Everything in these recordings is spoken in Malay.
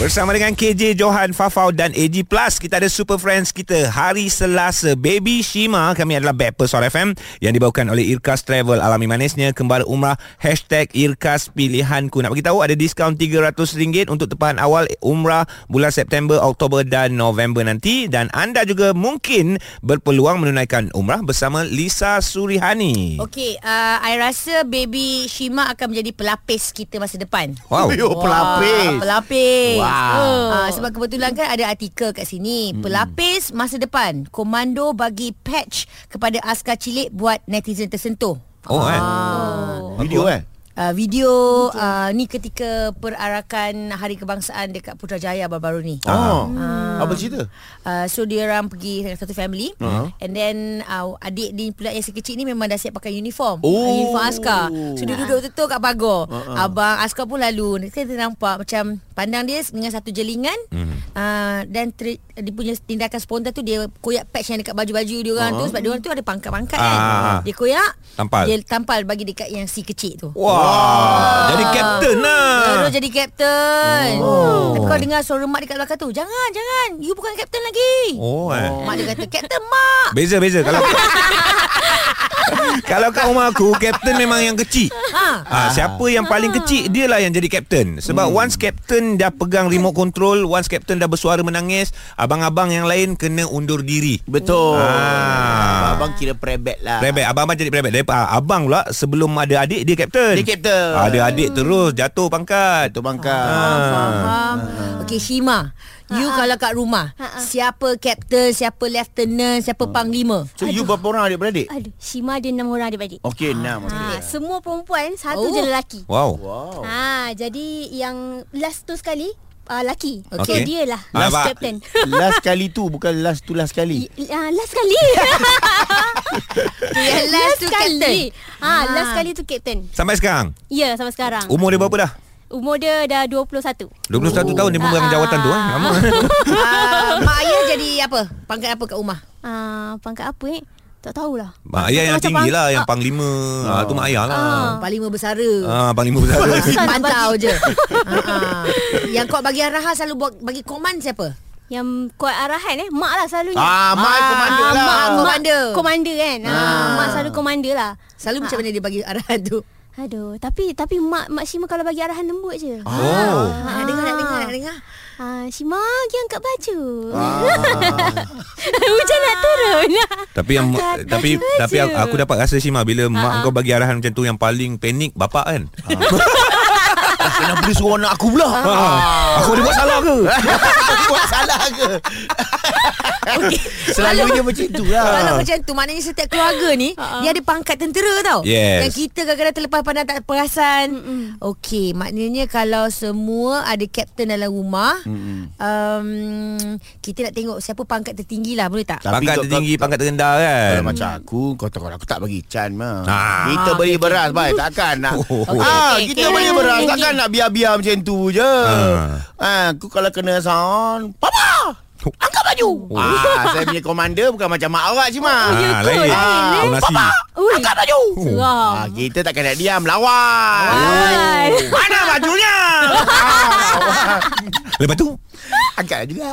Bersama dengan KJ Johan Fafau dan AG Plus Kita ada super friends kita Hari Selasa Baby Shima Kami adalah Backpast Hot FM Yang dibawakan oleh Irkas Travel Alami manisnya Kembali umrah Hashtag Irkas Pilihanku Nak beritahu ada diskaun RM300 Untuk tepahan awal umrah Bulan September, Oktober dan November nanti Dan anda juga mungkin Berpeluang menunaikan umrah Bersama Lisa Surihani Okey, uh, I rasa baby Shima akan menjadi pelapis kita masa depan. Wow Yo, pelapis. Wah, pelapis. Wow. Uh, sebab kebetulan kan ada artikel kat sini. Hmm. Pelapis masa depan. Komando bagi patch kepada askar cilik buat netizen tersentuh. Oh, eh. Video eh? Uh, video uh, ni ketika perarakan Hari Kebangsaan dekat Putrajaya baru-baru ni. Oh. Apa cerita? Uh, so dia orang pergi dengan satu family Uh-huh. and then uh, adik ni pula yang si kecil ni memang dah siap pakai uniform. Oh. Uh, uniform askar. So dia duduk betul kat pagar. Uh-uh. Abang askar pun lalu. Kita nampak macam pandang dia dengan satu jelingan Mhm. uh, dan ter, dia punya tindakan spontan tu dia koyak patch yang dekat baju-baju dia orang tu sebab dia orang tu ada pangkat-pangkat kan. Ah. Dia koyak Tampal. Dia tampal bagi dekat yang si kecil tu. Wah Jadi kapten lah Terus jadi kapten. Oh. Tapi kau dengar suara mak dekat belakang tu. Jangan, jangan. You bukan kapten lagi. Oh, eh. Mak dia kata, kapten mak. Beza beza kalau Kalau kat rumah aku Kapten memang yang kecil Ha. ha, Siapa yang paling kecil Dialah yang jadi kapten Sebab hmm. once kapten Dah pegang remote control Once kapten dah bersuara menangis Abang-abang yang lain Kena undur diri Betul. Ah. Abang kira prebet lah. Prebet Abang-abang jadi prebet ah, Abang pula Sebelum ada adik Dia kapten Dia kapten. Ada adik terus Jatuh pangkat Itu bangka. Faham. Okey, Shima. You kalau kat rumah, siapa kapten, siapa lieutenant, siapa panglima? So you berapa orang adik-beradik? Aduh, Shima ada enam orang adik-beradik. Okey, enam. Ha, semua perempuan, satu Oh. je lelaki. Wow Wow. Ha, jadi yang last tu sekali uh. Okey. Okay. So dia lah Ah, last Abang- captain. Last kali tu bukan last tu last kali. Uh, last kali. Okay, yang last tu kapten. Ha, Ah. last kali tu captain. Sampai sekarang Ya, sampai sekarang. Umur dia berapa dah? Umur dia dah 21. 21 tahun dia pegang Ah. jawatan tu eh? Lama Ah, mak ayah jadi apa? Pangkat apa kat rumah? Uh, pangkat apa eh? Tak tahulah. Mak ayah yang tinggi pang- lah Yang Ah. panglima ah. Tu mak ayah lah Ah. Panglima bersara. Ah, panglima besar Pantau je. Ha. Yang kau bagi arahan selalu buat bagi koman siapa? Yang kuat arahan eh Mak lah selalunya Ah, mak Ah, komander lah. mak komander. Komander kan ah. Ah. Mak selalu komander lah Selalu macam mana dia bagi arahan tu? Aduh Tapi Tapi mak Mak Shima kalau bagi arahan lembut je Oh Ah, nak dengar, nak dengar, nak dengar. Ah, Shima pergi angkat baju. Ah. Hujan nak turun. Tapi yang Angkat tapi baju tapi aku, aku dapat rasa Shima bila Ha, mak kau bagi arahan macam tu yang paling panik bapak kan. Kenapa dia suruh anak aku pula? Ha. Aku ada buat salah ke? Aku buat salah ke? Selalunya macam tu lah. Kalau macam tu Maknanya setiap keluarga ni Ha, Dia ada pangkat tentera tau Yes. Yang kita kadang-kadang terlepas pandang tak perasan Okey Maknanya kalau semua Ada kapten dalam rumah um, Kita nak tengok Siapa pangkat tertinggi lah Boleh tak? Tapi Pangkat kau- tertinggi, kau- pangkat terendah kan. Kalau macam aku Kau tahu aku tak bagi can mah. Ah. Kita beri beras baik takkan nak. Oh. Okey, ah, okey, kita okey. beri beras Okey. Takkan nak biar-biar macam tu je. Ah, aku kalau kena sound, papa. Angkat baju. Ah, saya punya komander bukan macam mak awak cik mak. Ah, ya ke? lain. Ah, Oh, nasi. Ui. Angkat baju. Seram. Ah, kita takkan nak diam lawan. Ai. Mana bajunya? ah, Lepas tu angkat juga.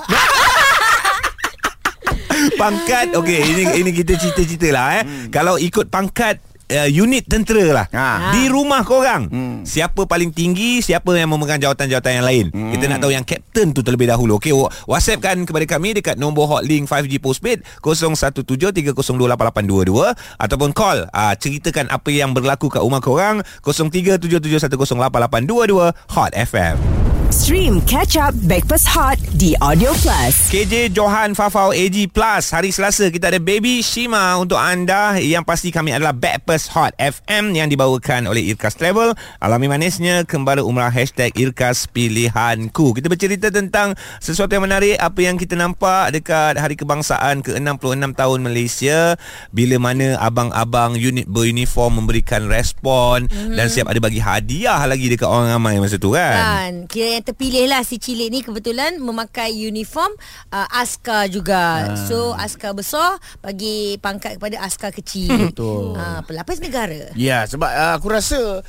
pangkat okey ini ini kita cerita-cerita lah eh. Kalau ikut pangkat Uh, unit tentera lah Ha. Di rumah korang Hmm. Siapa paling tinggi Siapa yang memegang jawatan-jawatan yang lain Hmm. Kita nak tahu yang kapten tu terlebih dahulu Okey, wa- whatsapp kan kepada kami Dekat nombor hotlink 5G postpaid 0173028822 Ataupun call uh, Ceritakan apa yang berlaku kat rumah korang 0377108822 Hot FM Stream Catch Up Backpass Hot di Audio Plus. KJ Johan Fafau AG Plus. Hari Selasa kita ada Baby Shima Untuk anda. Yang pasti kami adalah Backpast Hot FM Yang dibawakan oleh Irkas Travel. Alami manisnya Kembali umrah Hashtag Irkas Pilihanku. Kita bercerita tentang Sesuatu yang menarik. Apa yang kita nampak Dekat Hari Kebangsaan Ke-66 tahun Malaysia. Bila mana Abang-abang unit beruniform Memberikan respon. Mm-hmm. Dan siap ada bagi hadiah lagi Dekat orang ramai masa tu kan. Kan? Kira yang terpilih lah si cilik ni kebetulan memakai uniform uh, askar juga. Ah. So askar besar bagi pangkat kepada askar kecil. Betul. Uh, pelapis negara. Ya sebab uh, aku rasa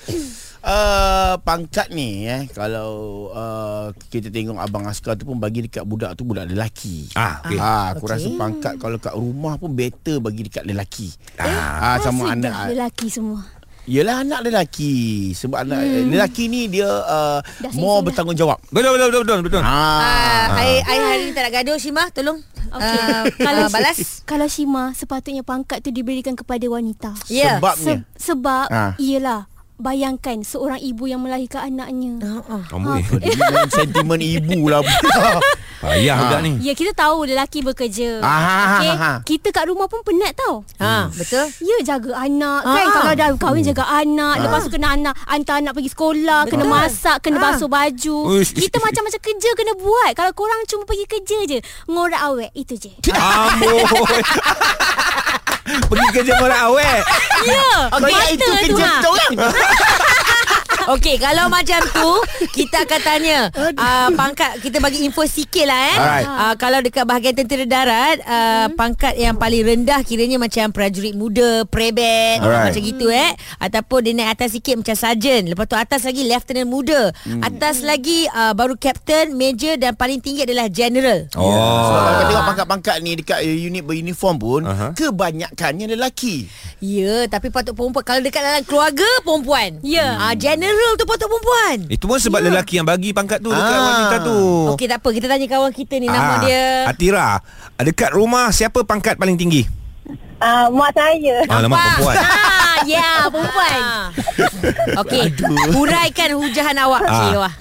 uh, pangkat ni eh kalau uh, kita tengok abang askar tu pun bagi dekat budak tu budak lelaki. Ah, okey. Ah, aku Okey. rasa pangkat kalau kat rumah pun better bagi dekat lelaki. Ah. Ah, sama anak lelaki semua. Yalah anak lelaki Sebab anak hmm. lelaki ni dia uh, Dah more bertanggungjawab. Betul betul betul betul. betul. Ah, Ah. I, I hari ni tak nak gaduh Shima Tolong Okey. uh, Kalau uh, Balas Kalau Shima sepatutnya pangkat tu diberikan kepada wanita. Ya Sebabnya Se- sebab Ah. iyalah bayangkan seorang ibu yang melahirkan anaknya. Kamu ni. Dia main sentimen ibu lah Payah budak ni. Ya kita tahu lelaki bekerja. Ah, Okey, ah, ah. kita kat rumah pun penat tau. Ha, betul Ya jaga anak kan Ah. Kalau dah kahwin jaga anak Lepas tu kena anak Hantar anak pergi sekolah Kena Betul. masak Kena Ah. basuh baju Uish. Kita macam-macam kerja Kena buat Kalau korang cuma pergi kerja je Ngorak awet Itu je Amboi. Pergi kerja orang awet. Ya ingat itu tu kerja ha. kita orang Okey, kalau macam tu kita akan tanya uh, pangkat kita bagi info sikit lah eh. Alright. Uh, kalau dekat bahagian tentera darat uh, pangkat yang paling rendah kiranya macam prajurit muda, prebet Alright. macam gitu eh ataupun dia naik atas sikit macam sarjan. Lepas tu atas lagi lieutenant muda. Atas lagi uh, baru captain, major dan paling tinggi adalah general. Oh. Sebab kalau kau tengok pangkat-pangkat ni Dekat uh, unit beruniform pun Aha. Kebanyakannya lelaki Ya, tapi patut perempuan kalau dekat dalam keluarga perempuan. Ya. Ah general tu patut perempuan. Itu pun sebab lelaki yang bagi pangkat tu dekat Ah. wanita tu. Okey tak apa kita tanya kawan kita ni nama Ah, dia Atira. Dekat rumah siapa pangkat paling tinggi? Uh, mak saya. Alamak perempuan. Ah, ya perempuan Ah. Okey, huraikan hujahan awak Ah. Cik Wah.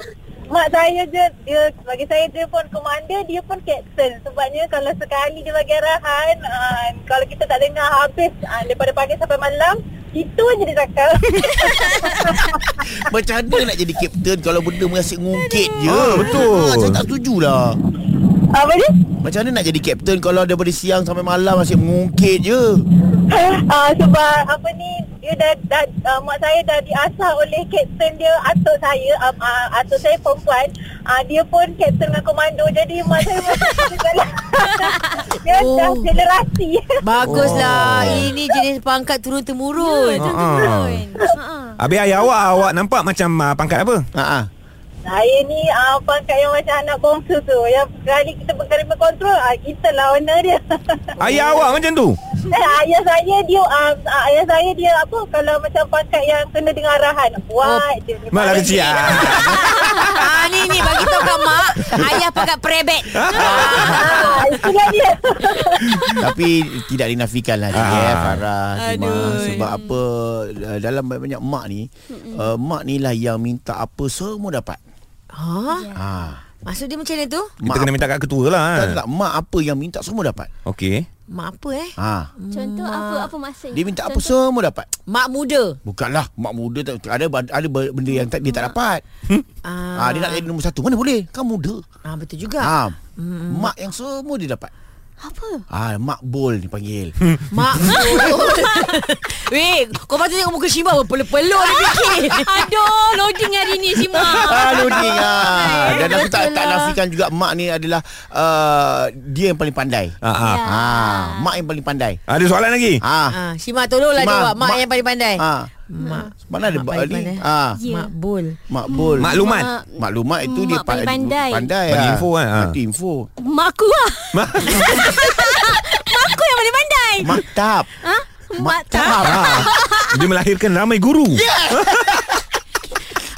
Mak saya je dia bagi saya dia pun komander dia pun kapten sebabnya kalau sekali dia bagi arahan uh, kalau kita tak dengar habis uh, daripada pagi sampai malam itu aja dia cakap. Macam mana nak jadi kapten Kalau benda mengasik ngungkit je Ah, betul. ah, Saya tak setuju lah Apa dia? Macam mana nak jadi kapten Kalau daripada siang sampai malam Masih mengungkit je Uh, sebab apa ni dia dah, dah uh, mak saya dah diasah oleh kapten dia atuk saya uh, uh, atuk saya perempuan uh, dia pun kapten dengan komando jadi mak saya macam dia Oh. dah generasi Baguslah. Oh. Ini jenis pangkat turun temurun. Ah. turun Ha. Habis ayah awak awak nampak macam uh, pangkat apa? ah, ah. Saya ni uh, pangkat yang macam anak bongsu tu Yang sekali kita berterima kontrol uh, Kita lah owner dia Ayah awak macam tu? Eh, ayah saya dia uh, ayah saya dia apa kalau macam pangkat yang kena dengar arahan buat je Mak lah kecil ah. ni ni bagi tahu kat mak, ayah pangkat prebet. Ah, itulah dia. Tapi tidak dinafikan lah Ah. ah. Farah Cuma Aduh. Sebab apa uh, Dalam banyak-banyak mak ni uh, Mak ni lah yang minta apa Semua dapat Ha? ah. Maksud dia macam mana tu? Kita kena minta kat ketua lah. Tak, kan? tak, mak apa yang minta Semua dapat Okey. Mak apa eh? ah. Contoh apa apa maksudnya Dia minta apa Contoh- Semua dapat Mak muda. Bukanlah Mak muda tak, ada ada benda yang tak, dia tak dapat Ah, ah. Dia nak jadi nombor satu Mana boleh Kan muda ah betul juga. ah. Mak yang semua dia dapat Apa Ah, mak bol dipanggil. Mak Weh Kau patut tengok muka Shima Berpeluk-peluk dia fikir Aduh loading hari ni Shima ah, loading ah. Dan aku tak, tak lah. nafikan juga mak ni adalah uh, dia yang paling pandai. Ah, ah. Ya. Ah, mak yang paling pandai. Ada soalan lagi? Ah. ah, Shima tolonglah Shima, jawab Mak, mak- yang paling pandai Ah. Mak Mana ada Mak mak paling ni? pandai. Ah. Ya. Mak bol Mak bol. Maklumat. Mak- Maklumat itu dia Mak paling pa- pandai. Pandai. Bagi ah. info kan, ah. Bagi info. Mak aku lah Mak. Mak aku yang paling pandai Maktab. Ha? Maktab. Ah. Dia melahirkan ramai guru.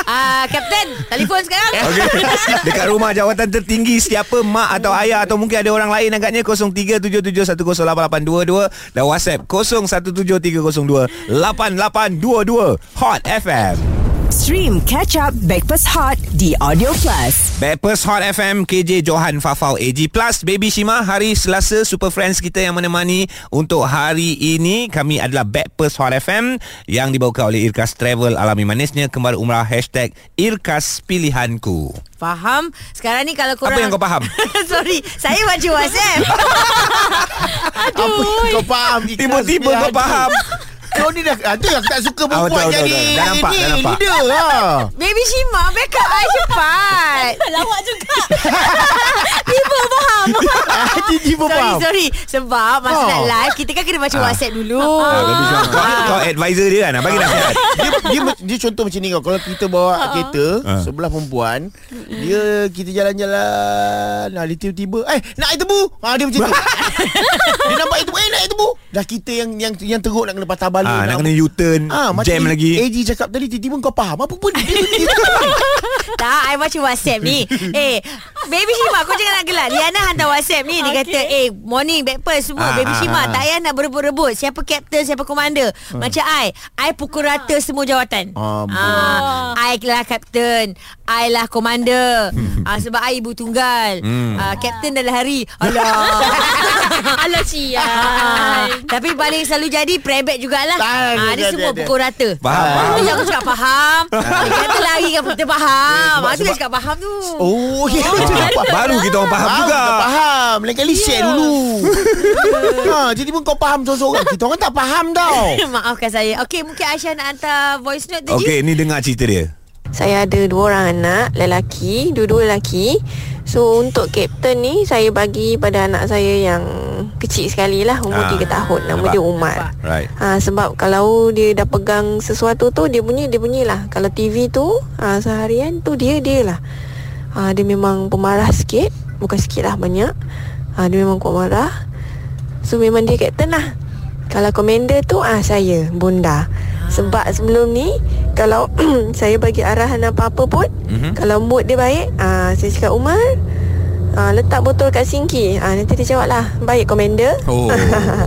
Ah, Kapten Telefon sekarang Okey. Dekat rumah jawatan tertinggi siapa mak atau ayah atau mungkin ada orang lain agaknya 0377108822 dan WhatsApp 0173028822 Hot FM. Stream Catch Up Backpass Hot di Audio Plus. Backpast Hot FM KJ Johan Fafau AG Plus Baby Shima Hari Selasa Super Friends kita yang menemani Untuk hari ini Kami adalah Backpast Hot FM Yang dibawakan oleh Irkas Travel Alami manisnya Kembali umrah Hashtag Irkas Pilihanku Faham Sekarang ni kalau korang Apa yang kau faham? Sorry Saya baca WhatsApp Apa yang kau faham? Tiba-tiba kau faham So ni dah ah, Tu yang aku tak suka Ah, Perempuan betul, jadi. Dah nampak, dah nampak. Leader lah. Baby Shima Backup I cepat. Lawak juga. Tiba faham. Sorry faham. sorry. Sebab Masa Oh. nak live Kita kan kena baca WhatsApp dulu. Ah, Baby Shima kau, kau advisor dia kan? Bagi nasihat. Dia, dia, dia contoh macam ni kau. Kalau kita bawa kereta Ah. Sebelah perempuan Dia Kita jalan-jalan. Nah, Dia tiba-tiba Eh nak air tebu? Ha, Dia macam tu. Dia nampak air tebu Eh nak air tebu. Dah kita yang Yang yang teruk nak kena patah balik ah, Nak kena U-turn macam Jam lagi. AG cakap tadi Tiba-tiba kau faham. Apa pun dia, dia, Tak I baca WhatsApp ni. Eh Baby Shima Kau jangan nak gelak. Liana WhatsApp ni Dia kata Eh morning Backpast semua. Ah, Baby ah, Shima ah. Tak payah nak berebut-rebut. Siapa kapten Siapa komander Macam I I pukul rata semua jawatan. Amboi. ah, I lah kapten I lah komander ah, Sebab I ibu tunggal. Hmm. ah, Kapten dalam hari. Alah. Alah cian. Ah, Tapi paling selalu jadi Prebet jugalah. Ah, ah, Dia semua pukul rata. Faham, yang aku cakap faham Dia kata lari kan kita faham. Sebab- Aku dah cakap faham tu. Oh, ya. Ah, Baru kita orang faham Faham, juga. tak faham. Lain kali share dulu. Ha, Jadi pun kau faham seorang-seorang. Kita orang tak faham tau. Maafkan saya. Okey mungkin Aisyah nak hantar voice note tu Okey ni dengar cerita dia. Saya ada dua orang anak lelaki, dua-dua lelaki. So untuk kapten ni saya bagi pada anak saya yang kecil sekali lah umur Ah, 3 tahun nama nampak. dia Umar. Right Ha, sebab kalau dia dah pegang sesuatu tu dia bunyi dia bunyilah. Kalau TV tu ha, seharian tu dia dia lah. Ha, dia memang pemarah sikit, bukan sikit lah banyak. Ha, dia memang kuat marah. So memang dia kapten lah. Kalau komander tu ah saya Bunda. Sebab sebelum ni kalau saya bagi arahan apa-apa pun Mhm. kalau mood dia baik ah saya cakap Umar ah, letak botol kat sinki. Ah nanti dia jawab lah baik komander. Oh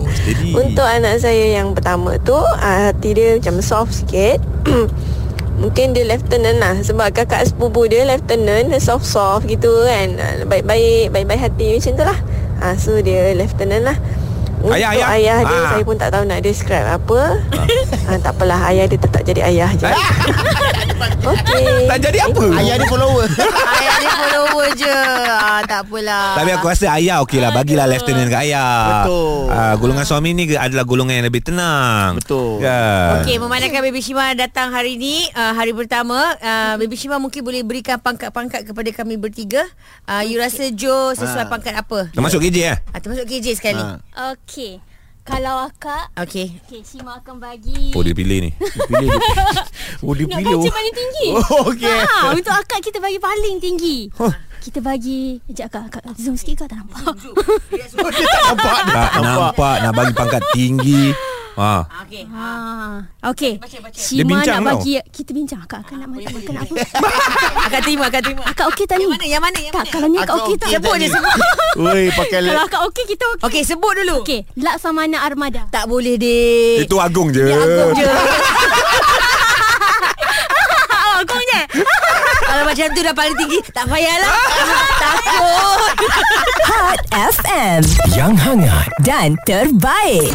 Untuk anak saya yang pertama tu ah, Hati dia macam soft sikit Mungkin dia lieutenant lah Sebab kakak sepupu dia lieutenant soft-soft gitu kan Baik-baik Baik-baik hati macam tu lah ah, So dia lieutenant lah Untuk Ayah, ayah, ayah. dia Ah. Saya pun tak tahu nak describe apa ah, Tak apalah Ayah dia tetap jadi ayah je Okay Tak jadi apa Ayah dia follower Ayah dia follower je ah, Tak apalah Tapi aku rasa ayah okey lah Bagilah lieutenant kat ayah Betul. Ah, Golongan suami ni ke- adalah golongan yang lebih tenang Betul. Ya Okey, memandangkan Baby Shima datang hari ni, uh, hari pertama, uh, Baby Shima mungkin boleh berikan pangkat-pangkat kepada kami bertiga. Uh, you rasa Joe sesuai pangkat apa? Termasuk KJ eh Ah, termasuk KJ sekali. Ha. Okey. Kalau akak? Okey. Okey, Shima akan bagi. Oh dia pilih ni. Pilih dia. Oh dia Nak pilih baca oh. paling tinggi. Oh, okey. ha, Untuk akak kita bagi paling tinggi. Kita bagi Sekejap akak, akak Zoom sikit kau tak nampak. Dia tak nampak Dia Tak nampak Nak bagi pangkat tinggi Ah, Okey. ha. Okey Dia Shima bincang nak tau. bagi Kita bincang Akak akan nak makan makan apa Akan terima, akan terima. Akak okey tak ni Yang mana? Yang mana? Yang Tak mana? kalau ni akak Akak okey tak Sebut je, sebut. Oi pakai Kalau akak okey kita okey Okey, sebut dulu. Okey Laksamana Armada Tak boleh, Dek. Itu agung je Dia agung je. Agung je Kalau macam tu dah paling tinggi, tak payahlah. Takut. Hot FM Yang hangat dan terbaik.